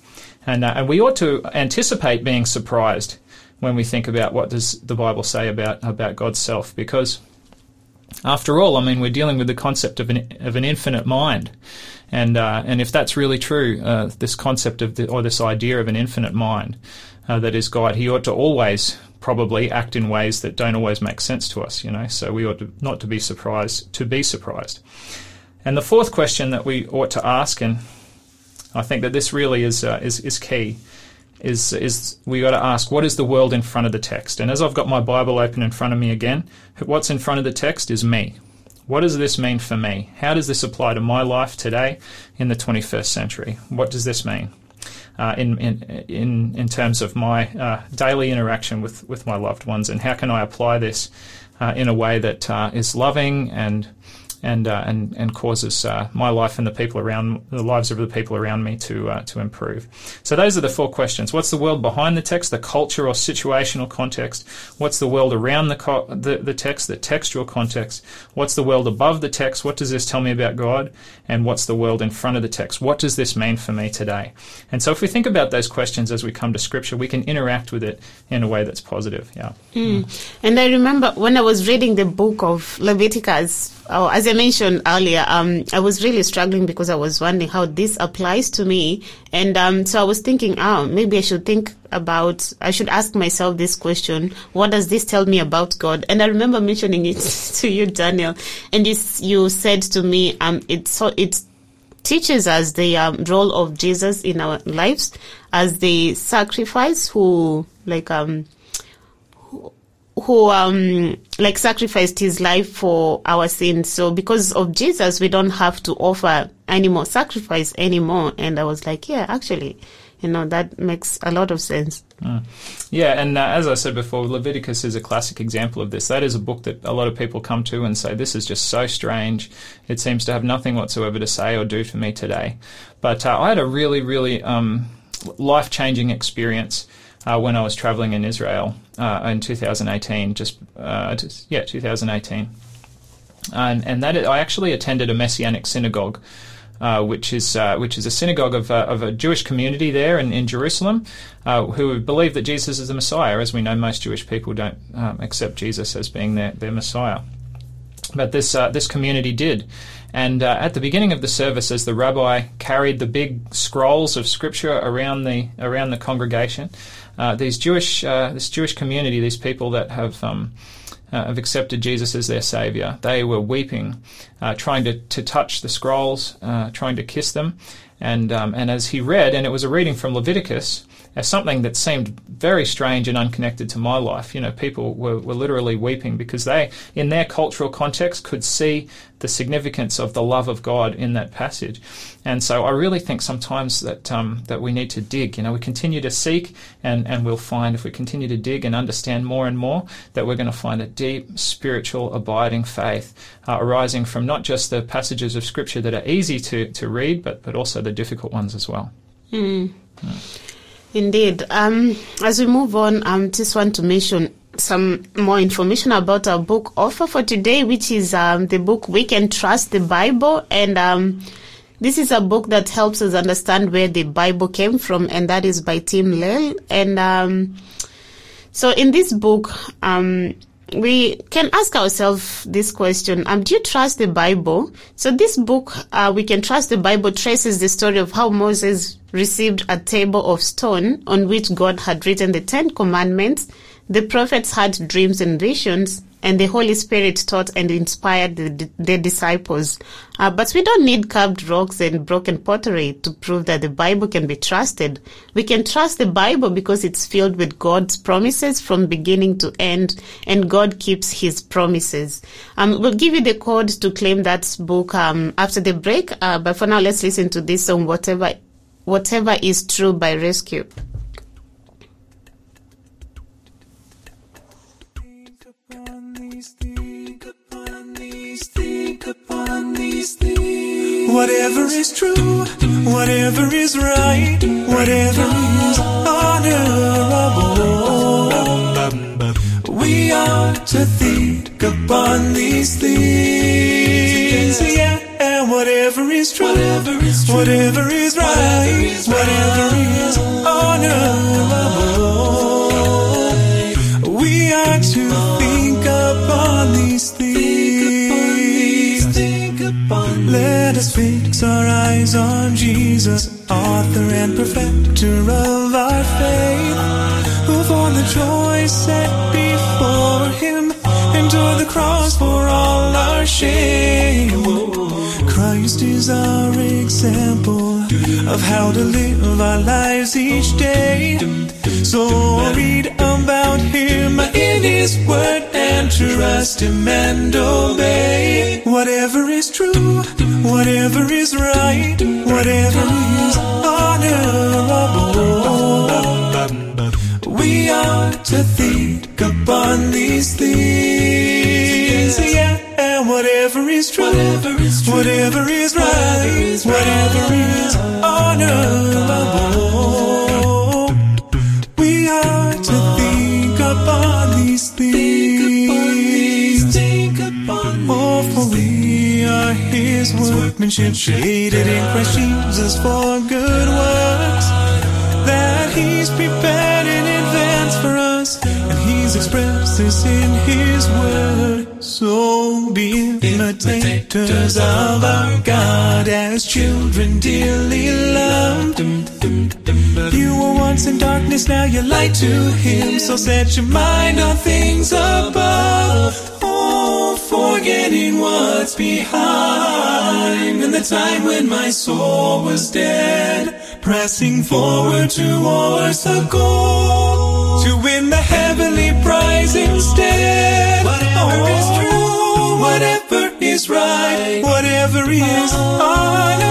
and uh, and we ought to anticipate being surprised when we think about what does the Bible say about about God's self, because after all, I mean, we're dealing with the concept of an of an infinite mind, and uh, and if that's really true, uh, this concept of the, or this idea of an infinite mind uh, that is God, He ought to always probably act in ways that don't always make sense to us, you know. So we ought to, not to be surprised, to be surprised. And the fourth question that we ought to ask, and I think that this really is uh, is, is key, is is we got to ask what is the world in front of the text. And as I've got my Bible open in front of me again, what's in front of the text is me. What does this mean for me? How does this apply to my life today in the 21st century? What does this mean? Uh, in, in, in, terms of my uh, daily interaction with, with my loved ones, and how can I apply this uh, in a way that uh, is loving and and uh, and and causes uh, my life and the people around the lives of the people around me to uh, to improve. So those are the four questions. What's the world behind the text, the culture or situational context? What's the world around the co- the, the text, the textual context? What's the world above the text? What does this tell me about God? And what's the world in front of the text? What does this mean for me today? And so if we think about those questions as we come to Scripture, we can interact with it in a way that's positive. Yeah. Mm. And I remember when I was reading the book of Leviticus Oh, as I mentioned earlier, um, I was really struggling because I was wondering how this applies to me. And um, so I was thinking, oh, maybe I should think about, I should ask myself this question What does this tell me about God? And I remember mentioning it to you, Daniel. And you said to me, um, it, so, it teaches us the um, role of Jesus in our lives as the sacrifice who, like, um, who um like sacrificed his life for our sins. So because of Jesus, we don't have to offer any more sacrifice anymore. And I was like, yeah, actually, you know, that makes a lot of sense. Mm. Yeah, and uh, as I said before, Leviticus is a classic example of this. That is a book that a lot of people come to and say, this is just so strange. It seems to have nothing whatsoever to say or do for me today. But uh, I had a really, really um, life changing experience uh, when I was traveling in Israel uh, in 2018. Just, uh, just yeah, 2018, and and that I actually attended a messianic synagogue. Uh, which is uh, which is a synagogue of, uh, of a Jewish community there in, in Jerusalem, who believe that Jesus is the Messiah. As we know, most Jewish people don't um, accept Jesus as being their, their Messiah, but this this community did. And uh, at the beginning of the service, as the rabbi carried the big scrolls of scripture around the around the congregation, uh, these Jewish, uh, this Jewish community, these people that have um, uh, have accepted Jesus as their savior, they were weeping, uh, trying to, to touch the scrolls, uh, trying to kiss them, and um, and as he read, and it was a reading from Leviticus, as something that seemed very strange and unconnected to my life. You know, people were, were literally weeping because they, in their cultural context, could see the significance of the love of God in that passage. And so I really think sometimes that um, that we need to dig. You know, we continue to seek, and, and we'll find if we continue to dig and understand more and more that we're going to find a deep spiritual abiding faith uh, arising from not just the passages of Scripture that are easy to, to read, but, but also the difficult ones as well. Mm. Yeah. Indeed. Um, as we move on, I um, just want to mention some more information about our book offer for today, which is um, the book We Can Trust the Bible. And um, this is a book that helps us understand where the Bible came from, and that is by Tim Lale. And um, so in this book, um, we can ask ourselves this question um, Do you trust the Bible? So, this book, uh, We Can Trust the Bible, traces the story of how Moses received a table of stone on which God had written the Ten Commandments. The prophets had dreams and visions, and the Holy Spirit taught and inspired the, the disciples. Uh, but we don't need carved rocks and broken pottery to prove that the Bible can be trusted. We can trust the Bible because it's filled with God's promises from beginning to end, and God keeps His promises. Um, we'll give you the code to claim that book um, after the break. Uh, but for now, let's listen to this song, "Whatever, Whatever Is True" by Rescue. Whatever is true, whatever is right, whatever is honorable. We are to think upon these things. Yeah, and whatever is true, whatever is, true, whatever is right, whatever is honorable. Let us fix our eyes on Jesus, author and perfecter of our faith, who for the joy set before him endured the cross for all our shame. Christ is our example of how to live our lives each day. So read about him in his word and trust him and obey. Whatever is true, whatever is right, whatever is honorable. We are to think upon these things. Yeah, and whatever is true, whatever is, true, whatever is right, whatever is honorable. Workmanship, created in Christ Jesus for good works that He's prepared in advance for us, and He's expressed this in His word. So be imitators of our God as children dearly loved. You were once in darkness, now you're light to Him. So set your mind on things above. Oh, forgetting what's behind. In the time when my soul was dead, pressing forward towards the goal to win the heavenly prize instead. Whatever is true, whatever is right, whatever is honorable.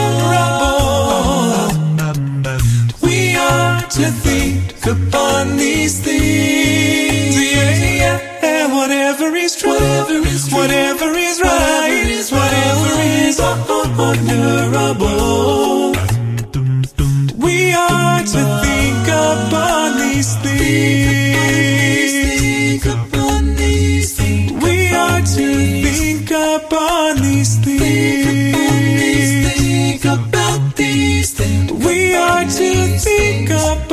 We are to think upon these things. Yeah, yeah. And whatever is true, whatever is, whatever is right, whatever is honorable. We are to think upon these things. We are to think upon these things. Think about these things. We are to think upon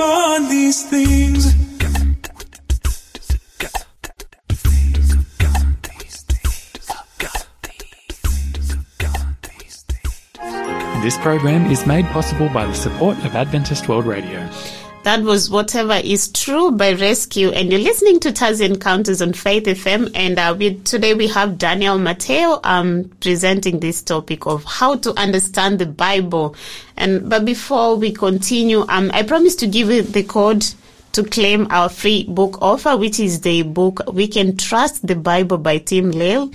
This program is made possible by the support of Adventist World Radio. That was Whatever is True by Rescue, and you're listening to Taz Encounters on Faith FM. And uh, we, today we have Daniel Matteo um, presenting this topic of how to understand the Bible. And but before we continue, um, I promise to give you the code to claim our free book offer, which is the book We Can Trust the Bible by Tim Lale.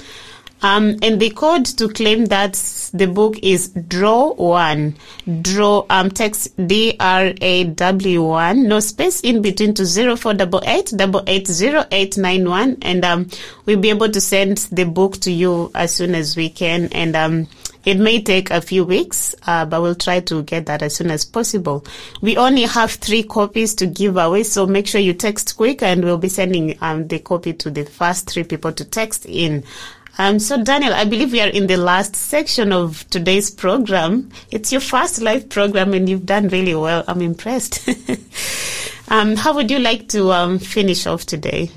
Um, and the code to claim that the book is draw one, draw, um, text D-R-A-W one, no space in between to zero four double eight double eight zero eight nine one. And, um, we'll be able to send the book to you as soon as we can. And, um, it may take a few weeks, uh, but we'll try to get that as soon as possible. We only have three copies to give away, so make sure you text quick and we'll be sending um, the copy to the first three people to text in. Um, so, Daniel, I believe we are in the last section of today's program. It's your first live program, and you've done really well. I'm impressed. um, how would you like to um, finish off today?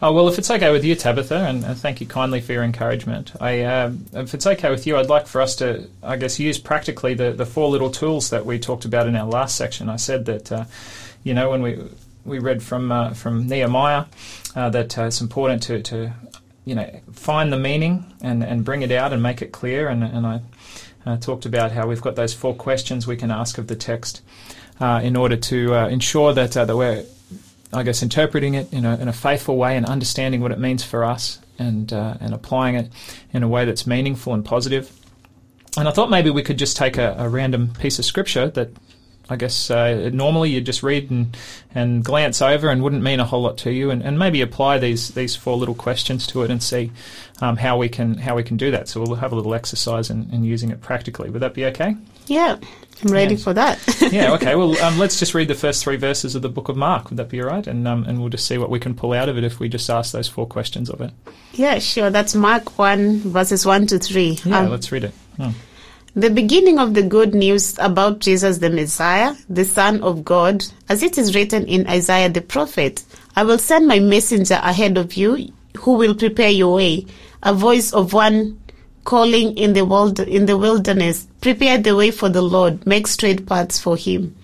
Oh, well, if it's okay with you, Tabitha, and, and thank you kindly for your encouragement. I, um, if it's okay with you, I'd like for us to, I guess, use practically the, the four little tools that we talked about in our last section. I said that, uh, you know, when we we read from uh, from Nehemiah uh, that uh, it's important to, to you know, find the meaning and, and bring it out and make it clear. And, and I uh, talked about how we've got those four questions we can ask of the text uh, in order to uh, ensure that, uh, that we're, I guess, interpreting it in a, in a faithful way and understanding what it means for us and, uh, and applying it in a way that's meaningful and positive. And I thought maybe we could just take a, a random piece of scripture that I guess uh, normally you'd just read and, and glance over and wouldn't mean a whole lot to you, and, and maybe apply these these four little questions to it and see um, how we can how we can do that. So we'll have a little exercise in, in using it practically. Would that be okay? Yeah, I'm ready Yes. for that. yeah. Okay. Well, um, let's just read the first three verses of the book of Mark. Would that be all right? And um, and we'll just see what we can pull out of it if we just ask those four questions of it. yeah, sure. That's Mark 1, verses 1 to 3. Yeah. Um, let's read it. Hmm. The beginning of the good news about Jesus the Messiah, the Son of God, as it is written in Isaiah the prophet, I will send my messenger ahead of you who will prepare your way, a voice of one calling in the world in the wilderness, prepare the way for the Lord, make straight paths for him.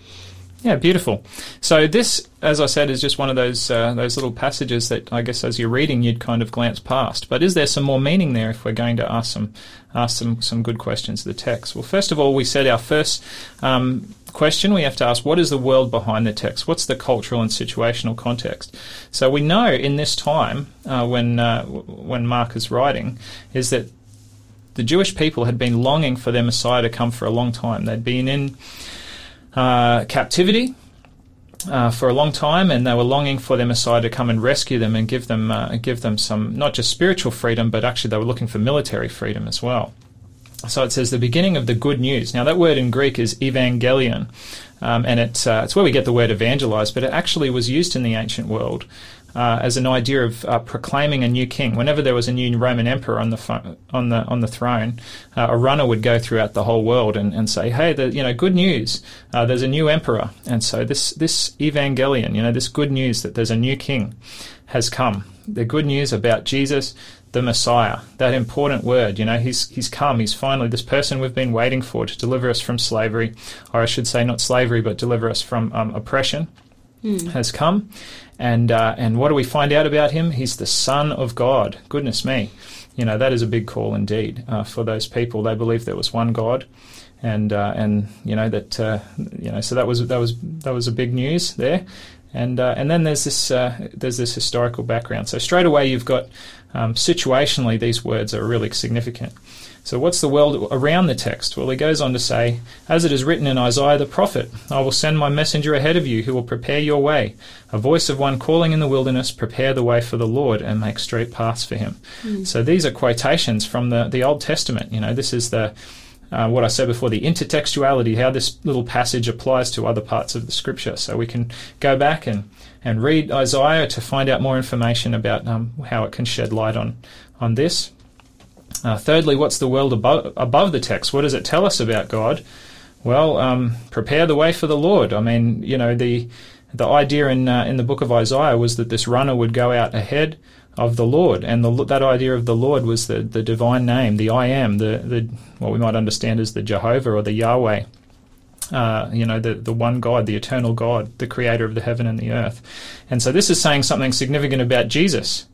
Yeah, beautiful. So this, as I said, is just one of those uh, those little passages that I guess as you're reading you'd kind of glance past. But is there some more meaning there if we're going to ask some ask some some good questions of the text? Well, first of all, we said our first um, question we have to ask: What is the world behind the text? What's the cultural and situational context? So we know in this time uh, when uh, when Mark is writing is that the Jewish people had been longing for their Messiah to come for a long time. They'd been in uh, captivity uh, for a long time, and they were longing for their Messiah to come and rescue them and give them uh, give them some not just spiritual freedom, but actually they were looking for military freedom as well. So it says the beginning of the good news. Now that word in Greek is evangelion, um, and it's uh, it's where we get the word evangelize, but it actually was used in the ancient world. Uh, as an idea of uh, proclaiming a new king. Whenever there was a new Roman emperor on the on the on the throne, uh, a runner would go throughout the whole world and, and say, "Hey, the, you know, good news! Uh, there's a new emperor." And so this this evangelion, you know, this good news that there's a new king, has come. The good news about Jesus, the Messiah, that important word. You know, he's he's come. He's finally this person we've been waiting for to deliver us from slavery, or I should say, not slavery, but deliver us from um, oppression has come. And uh, and what do we find out about him? He's the Son of God. Goodness me, you know that is a big call indeed uh, for those people. They believed there was one God, and uh, and you know that uh, you know so that was that was that was a big news there. And uh, and then there's this uh, there's this historical background. So straight away you've got um, situationally these words are really significant. So, what's the world around the text? Well, he goes on to say, As it is written in Isaiah the prophet, I will send my messenger ahead of you who will prepare your way. A voice of one calling in the wilderness, prepare the way for the Lord and make straight paths for him. So, these are quotations from the, the Old Testament. You know, this is the. Uh, what I said before, the intertextuality, how this little passage applies to other parts of the scripture. So we can go back and, and read Isaiah to find out more information about um, how it can shed light on, on this. Uh, thirdly, what's the world above, above the text? What does it tell us about God? Well, um, prepare the way for the Lord. I mean, you know, the the idea in uh, in the book of Isaiah was that this runner would go out ahead of the Lord, and the, that idea of the Lord was the, the divine name, the I am, the the what we might understand as the Jehovah or the Yahweh. Uh, you know, the, the one God, the eternal God, the creator of the heaven and the earth. And so this is saying something significant about Jesus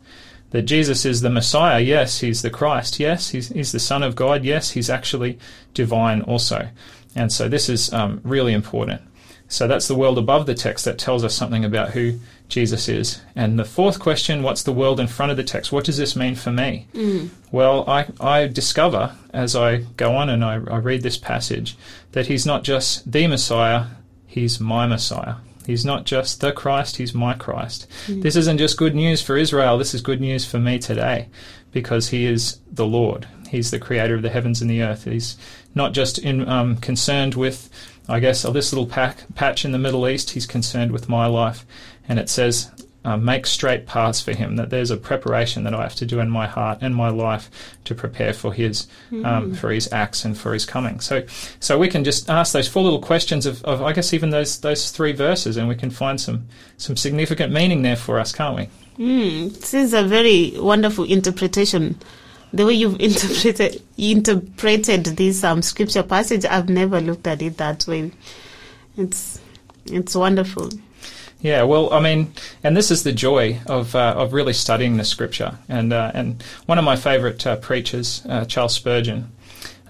that Jesus is the Messiah. Yes, he's the Christ. Yes, he's, he's the Son of God. Yes, he's actually divine also. And so this is um, really important. So that's the world above the text that tells us something about who Jesus is. And the fourth question what's the world in front of the text? What does this mean for me? Well, I, I discover as I go on and I, I read this passage that he's not just the Messiah, he's my Messiah. He's not just the Christ, he's my Christ. This isn't just good news for Israel, this is good news for me today because he is the Lord. He's the creator of the heavens and the earth. He's not just in, um, concerned with, I guess, this little pack, patch in the Middle East, he's concerned with my life. And it says, uh, make straight paths for him, that there's a preparation that I have to do in my heart and my life to prepare for his um, for his acts and for his coming. So so we can just ask those four little questions of, of I guess even those those three verses and we can find some some significant meaning there for us, can't we? Mm, this is a very wonderful interpretation. The way you've interpreted interpreted this um, scripture passage, I've never looked at it that way. It's it's wonderful. Yeah, well, I mean, and this is the joy of uh, of really studying the scripture. And uh, and one of my favourite uh, preachers, uh, Charles Spurgeon,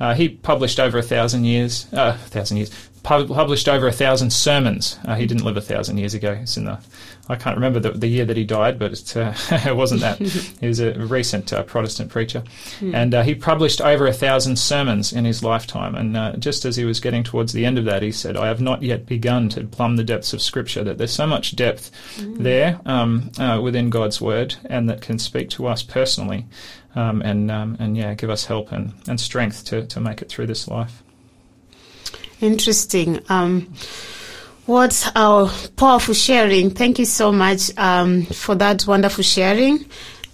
uh, he published over a thousand years, a thousand years, pub- published over a thousand sermons. Uh, he didn't live a thousand years ago. It's in the, I can't remember the, the year that he died, but it, uh, it wasn't that. he was a recent uh, Protestant preacher, and uh, he published over a thousand sermons in his lifetime. And uh, just as he was getting towards the end of that, he said, "I have not yet begun to plumb the depths of Scripture. That there's so much depth there um, uh, within God's Word, and that can speak to us personally." Um, and um, and yeah, give us help and, and strength to, to make it through this life. Interesting. Um, what our powerful sharing. Thank you so much um, for that wonderful sharing.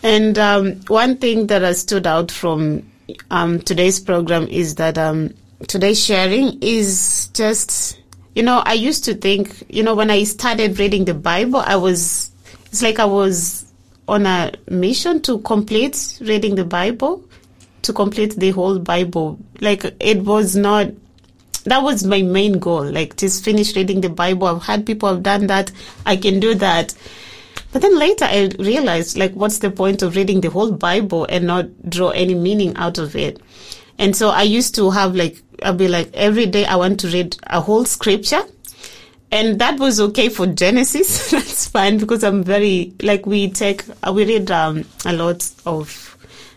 And um, one thing that has stood out from um, today's program is that um, today's sharing is just, you know, I used to think, you know, when I started reading the Bible, I was, it's like I was on a mission to complete reading the Bible, to complete the whole Bible. Like it was not that was my main goal like just finish reading the bible. I've had people have done that. I can do that. But then later i realized like what's the point of reading the whole bible and not draw any meaning out of it? And so i used to have like i'll be like every day i want to read a whole scripture. And that was okay for genesis. That's fine because i'm very like we take we read um, a lot of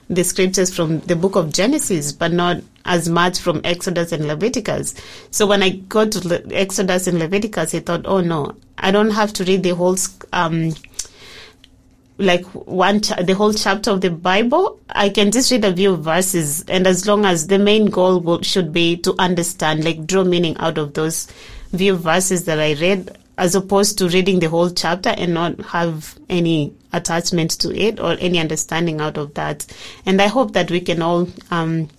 the scriptures from the book of Genesis, but not as much from Exodus and Leviticus. So when I got to Le- Exodus and Leviticus, I thought, oh no, I don't have to read the whole, um, like one, the whole chapter of the Bible. I can just read a few verses, and as long as the main goal will, should be to understand, like draw meaning out of those few verses that I read, as opposed to reading the whole chapter and not have any attachment to it or any understanding out of that. And I hope that we can all um,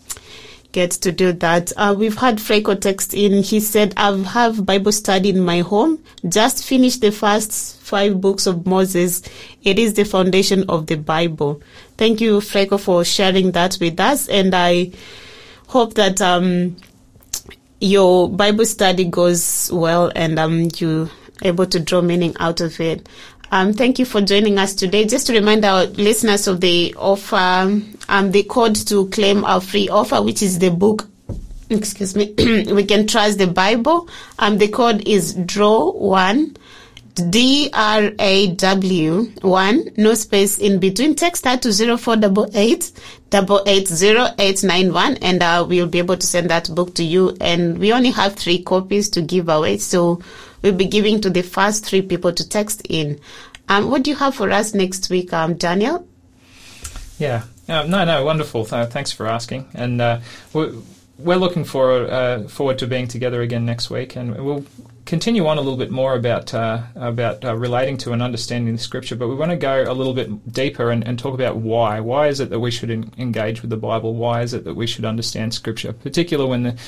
get to do that. Uh, we've had Freiko text in. He said, I have Bible study in my home. Just finished the first five books of Moses. It is the foundation of the Bible. Thank you, Freiko, for sharing that with us. And I hope that um, your Bible study goes well and um, you able to draw meaning out of it. Um, thank you for joining us today. Just to remind our listeners of the offer, um, the code to claim our free offer, which is the book. Excuse me. we can trust the Bible. Um, the code is draw one. D R A W one, no space in between. Text that to zero four double eight double eight zero eight nine one, and uh, we'll be able to send that book to you. And we only have three copies to give away, so we'll be giving to the first three people to text in. Um, what do you have for us next week, um, Daniel? Yeah. Uh, no, no, wonderful. Th- thanks for asking. And uh, we're, we're looking forward, uh, forward to being together again next week, and we'll continue on a little bit more about uh, about uh, relating to and understanding the scripture. But we want to go a little bit deeper and, and talk about why. Why is it that we should in, engage with the Bible? Why is it that we should understand scripture, particularly when the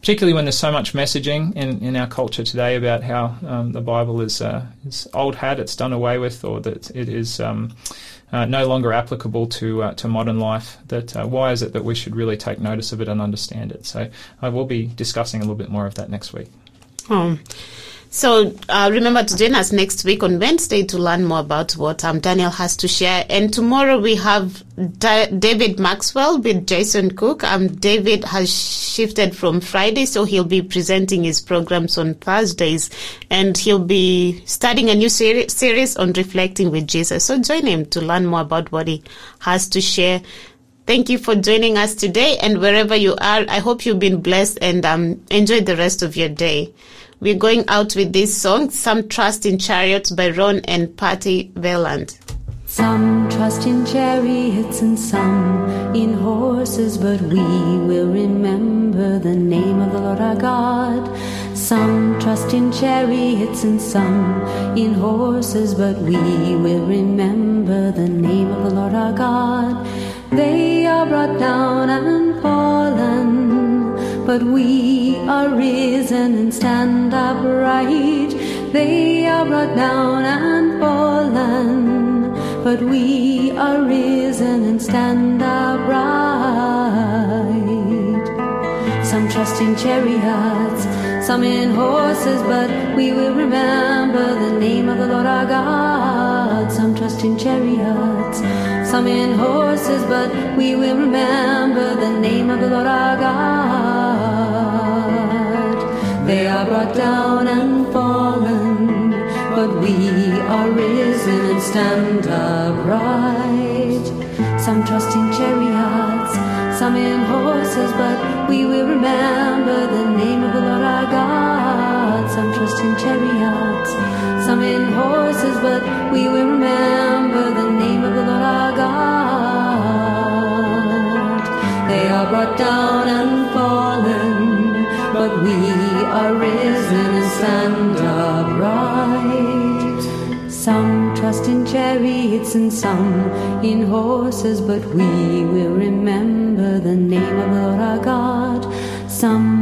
particularly when there's so much messaging in, in our culture today about how um, the Bible is uh, is old hat, it's done away with, or that it is. Um, uh, no longer applicable to uh, to modern life. That uh, why is it that we should really take notice of it and understand it? So I will be discussing a little bit more of that next week. Oh. So uh, remember to join us next week on Wednesday to learn more about what um, Daniel has to share. And tomorrow we have Da- David Maxwell with Jason Cook. Um, David has shifted from Friday, so he'll be presenting his programs on Thursdays, and he'll be starting a new seri- series on reflecting with Jesus. So join him to learn more about what he has to share. Thank you for joining us today, and wherever you are, I hope you've been blessed and um, enjoy the rest of your day. We're going out with this song, Some Trust in Chariots by Ron and Patty Veland. Some trust in chariots and some in horses, but we will remember the name of the Lord our God. Some trust in chariots and some in horses, but we will remember the name of the Lord our God. They are brought down and fallen, but we are risen and stand upright. They are brought down and fallen, but we are risen and stand upright. Some trust in chariots, some in horses, but we will remember the name of the Lord our God. Some trust in chariots, some in horses, but we will remember the name of the Lord our God. They are brought down and fallen, but we are risen and stand upright. Some trust in chariots, some in horses, but we will remember the name of the Lord our God. Some trust in chariots, some in horses, but we will remember the name of the Lord our God. They are brought down and fallen, but we are risen and stand upright. Some trust in chariots and some in horses, but we will remember the name of the Lord our God. Some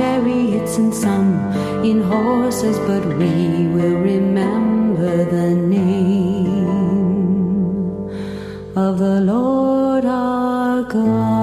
chariots and some in horses, but we will remember the name of the Lord our God.